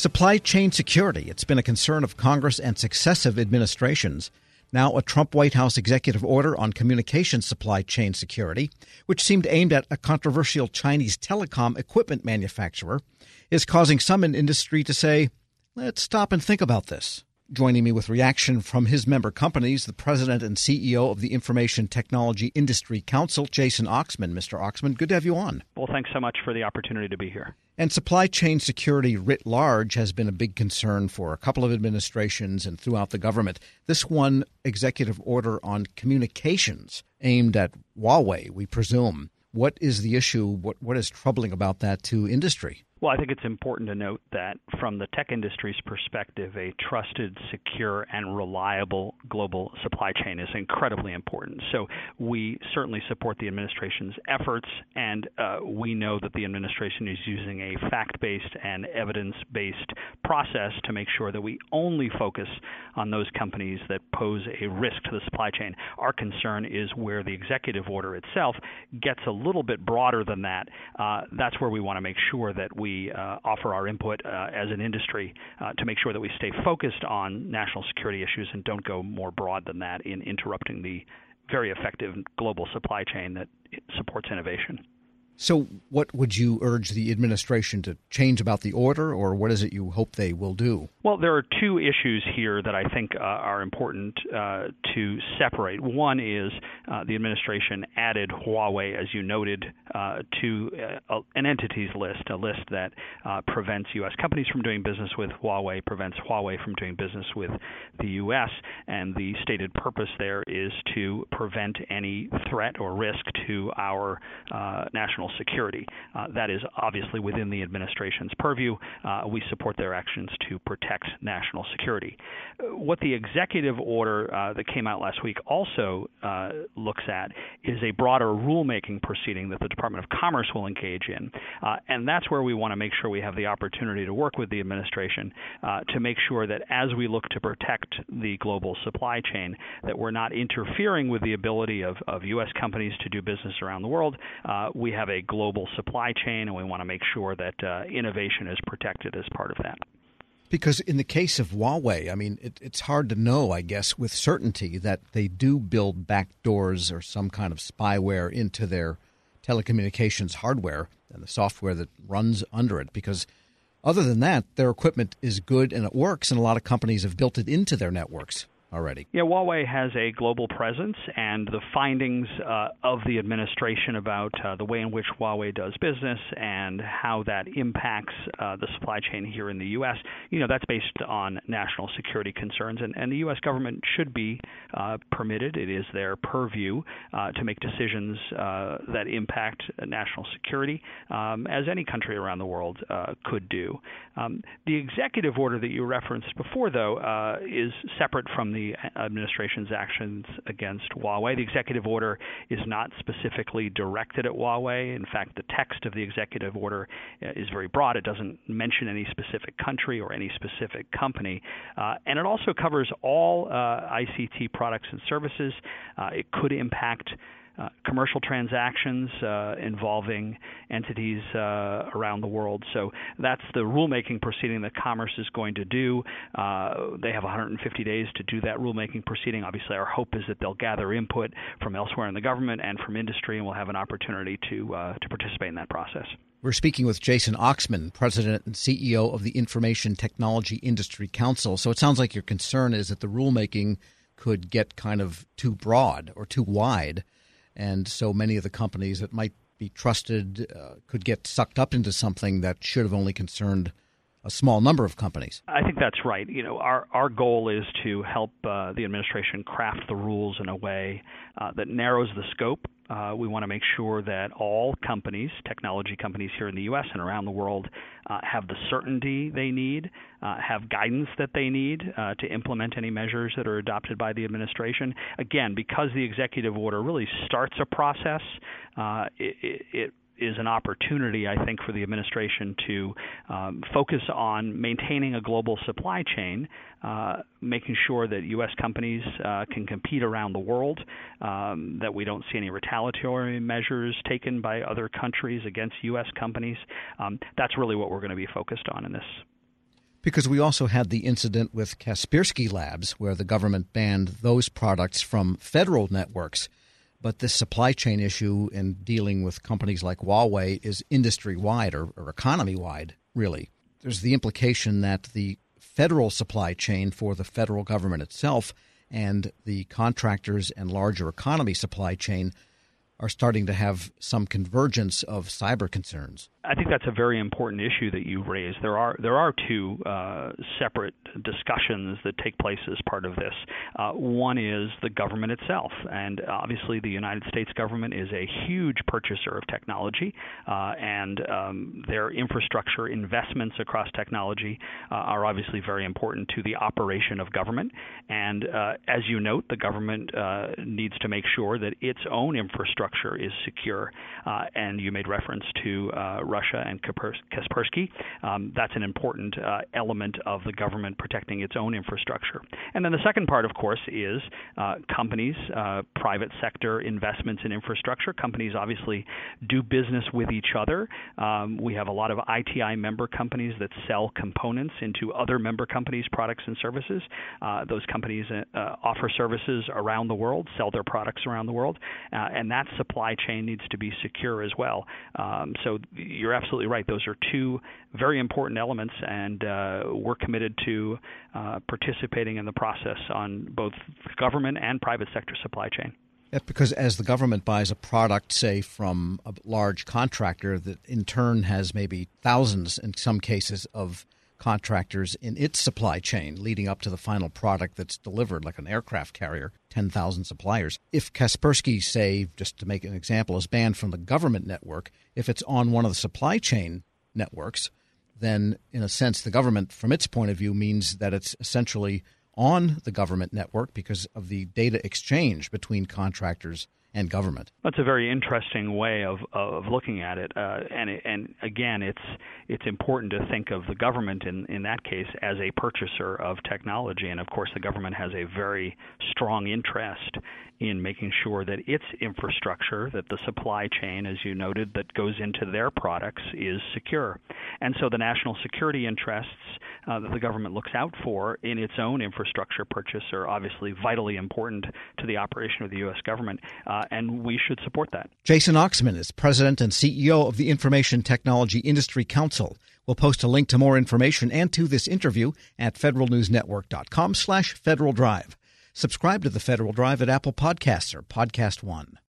Supply chain security. It's been a concern of Congress and successive administrations. Now, a Trump White House executive order on communication supply chain security, which seemed aimed at a controversial Chinese telecom equipment manufacturer, is causing some in industry to say, let's stop and think about this. Joining me with reaction from his member companies, the president and CEO of the Information Technology Industry Council, Jason Oxman. Mr. Oxman, good to have you on. Well, thanks so much for the opportunity to be here. And supply chain security writ large has been a big concern for a couple of administrations and throughout the government. This one executive order on communications aimed at Huawei, we presume. What is the issue? What, what is troubling about that to industry? Well, I think it's important to note that from the tech industry's perspective, a trusted, secure, and reliable global supply chain is incredibly important. So we certainly support the administration's efforts, and uh, we know that the administration is using a fact based and evidence based process to make sure that we only focus on those companies that pose a risk to the supply chain. Our concern is where the executive order itself gets a little bit broader than that. Uh, that's where we want to make sure that we we uh, offer our input uh, as an industry uh, to make sure that we stay focused on national security issues and don't go more broad than that in interrupting the very effective global supply chain that supports innovation. So, what would you urge the administration to change about the order, or what is it you hope they will do? Well, there are two issues here that I think uh, are important uh, to separate. One is uh, the administration added Huawei, as you noted, uh, to uh, an entities list, a list that uh, prevents U.S. companies from doing business with Huawei, prevents Huawei from doing business with the U.S., and the stated purpose there is to prevent any threat or risk to our national security. Uh, that is obviously within the administration's purview. Uh, we support their actions to protect national security. Uh, what the executive order uh, that came out last week also uh, looks at is a broader rulemaking proceeding that the Department of Commerce will engage in. Uh, and that's where we want to make sure we have the opportunity to work with the administration to make sure that as we look to protect the global supply chain, that we're not interfering with the ability of, of U.S. companies to do business around the world. we have a global supply chain, and we want to make sure that uh, innovation is protected as part of that. Because in the case of Huawei, I mean, it, it's hard to know, I guess, with certainty that they do build backdoors or some kind of spyware into their telecommunications hardware and the software that runs under it. Because other than that, their equipment is good and it works, and a lot of companies have built it into their networks already. Yeah, Huawei has a global presence, and the findings uh, of the administration about uh, the way in which Huawei does business and how that impacts uh, the supply chain here in the U.S., you know, that's based on national security concerns, and, and the U.S. government should be uh, permitted, it is their purview, uh, to make decisions uh, that impact national security, um, as any country around the world could do. Um, the executive order that you referenced before, though, is separate from the the administration's actions against Huawei. The executive order is not specifically directed at Huawei. In fact, the text of the executive order uh, is very broad. It doesn't mention any specific country or any specific company. Uh, and it also covers all uh, ICT products and services. Uh, it could impact uh, commercial transactions uh, involving entities uh, around the world. So that's the rulemaking proceeding that Commerce is going to do. Uh, they have 150 days to do that rulemaking proceeding. Obviously, our hope is that they'll gather input from elsewhere in the government and from industry, and we'll have an opportunity to uh, to participate in that process. We're speaking with Jason Oxman, President and CEO of the Information Technology Industry Council. So it sounds like your concern is that the rulemaking could get kind of too broad or too wide and so many of the companies that might be trusted uh, could get sucked up into something that should have only concerned a small number of companies. I think that's right. You know, our our goal is to help uh, the administration craft the rules in a way uh, that narrows the scope. Uh, we want to make sure that all companies, technology companies here in the U.S. and around the world, uh, have the certainty they need, uh, have guidance that they need uh, to implement any measures that are adopted by the administration. Again, because the executive order really starts a process, it, it is an opportunity, I think, for the administration to um, focus on maintaining a global supply chain, uh, making sure that U.S. companies uh, can compete around the world, um, that we don't see any retaliatory measures taken by other countries against U.S. companies. Um, that's really what we're going to be focused on in this Because we also had the incident with Kaspersky Labs, where the government banned those products from federal networks. But this supply chain issue in dealing with companies like Huawei is industry wide or, or economy wide, really. There's the implication that the federal supply chain for the federal government itself and the contractors and larger economy supply chain are starting to have some convergence of cyber concerns. I think that's a very important issue that you raise. There are there are two uh, separate discussions that take place as part of this. Uh, one is the government itself, and obviously the United States government is a huge purchaser of technology, uh, and um, their infrastructure investments across technology uh, are obviously very important to the operation of government. And uh, as you note, the government uh, needs to make sure that its own infrastructure is secure. and you made reference to Russia and Kaspersky. Um, that's an important uh, element of the government protecting its own infrastructure. And then the second part, of course, is uh, companies, uh, private sector investments in infrastructure. Companies obviously do business with each other. Um, we have a lot of ITI member companies that sell components into other member companies' products and services. Uh, those companies uh, offer services around the world, sell their products around the world, and that supply chain needs to be secure as well. Um, so you're absolutely right. Those are two very important elements, and uh, we're committed to uh, participating in the process on both government and private sector supply chain. Because as the government buys a product, say from a large contractor that in turn has maybe thousands, in some cases, of contractors in its supply chain leading up to the final product that's delivered, like an aircraft carrier, 10,000 suppliers. If Kaspersky, say, just to make an example, is banned from the government network, if it's on one of the supply chain networks, then in a sense, the government, from its point of view, means that it's essentially on the government network because of the data exchange between contractors and government. That's a very interesting way of of looking at it, uh, and and again, it's it's important to think of the government in in that case as a purchaser of technology, and of course, the government has a very strong interest in making sure that its infrastructure, that the supply chain, as you noted, that goes into their products is secure, and so the national security interests uh, that the government looks out for in its own infrastructure purchase are obviously vitally important to the operation of the U.S. government. Uh, and we should support that. Jason Oxman is president and CEO of the Information Technology Industry Council. We'll post a link to more information and to this interview at federalnewsnetwork.com slash Federal Drive. Subscribe to the Federal Drive at Apple Podcasts or Podcast One.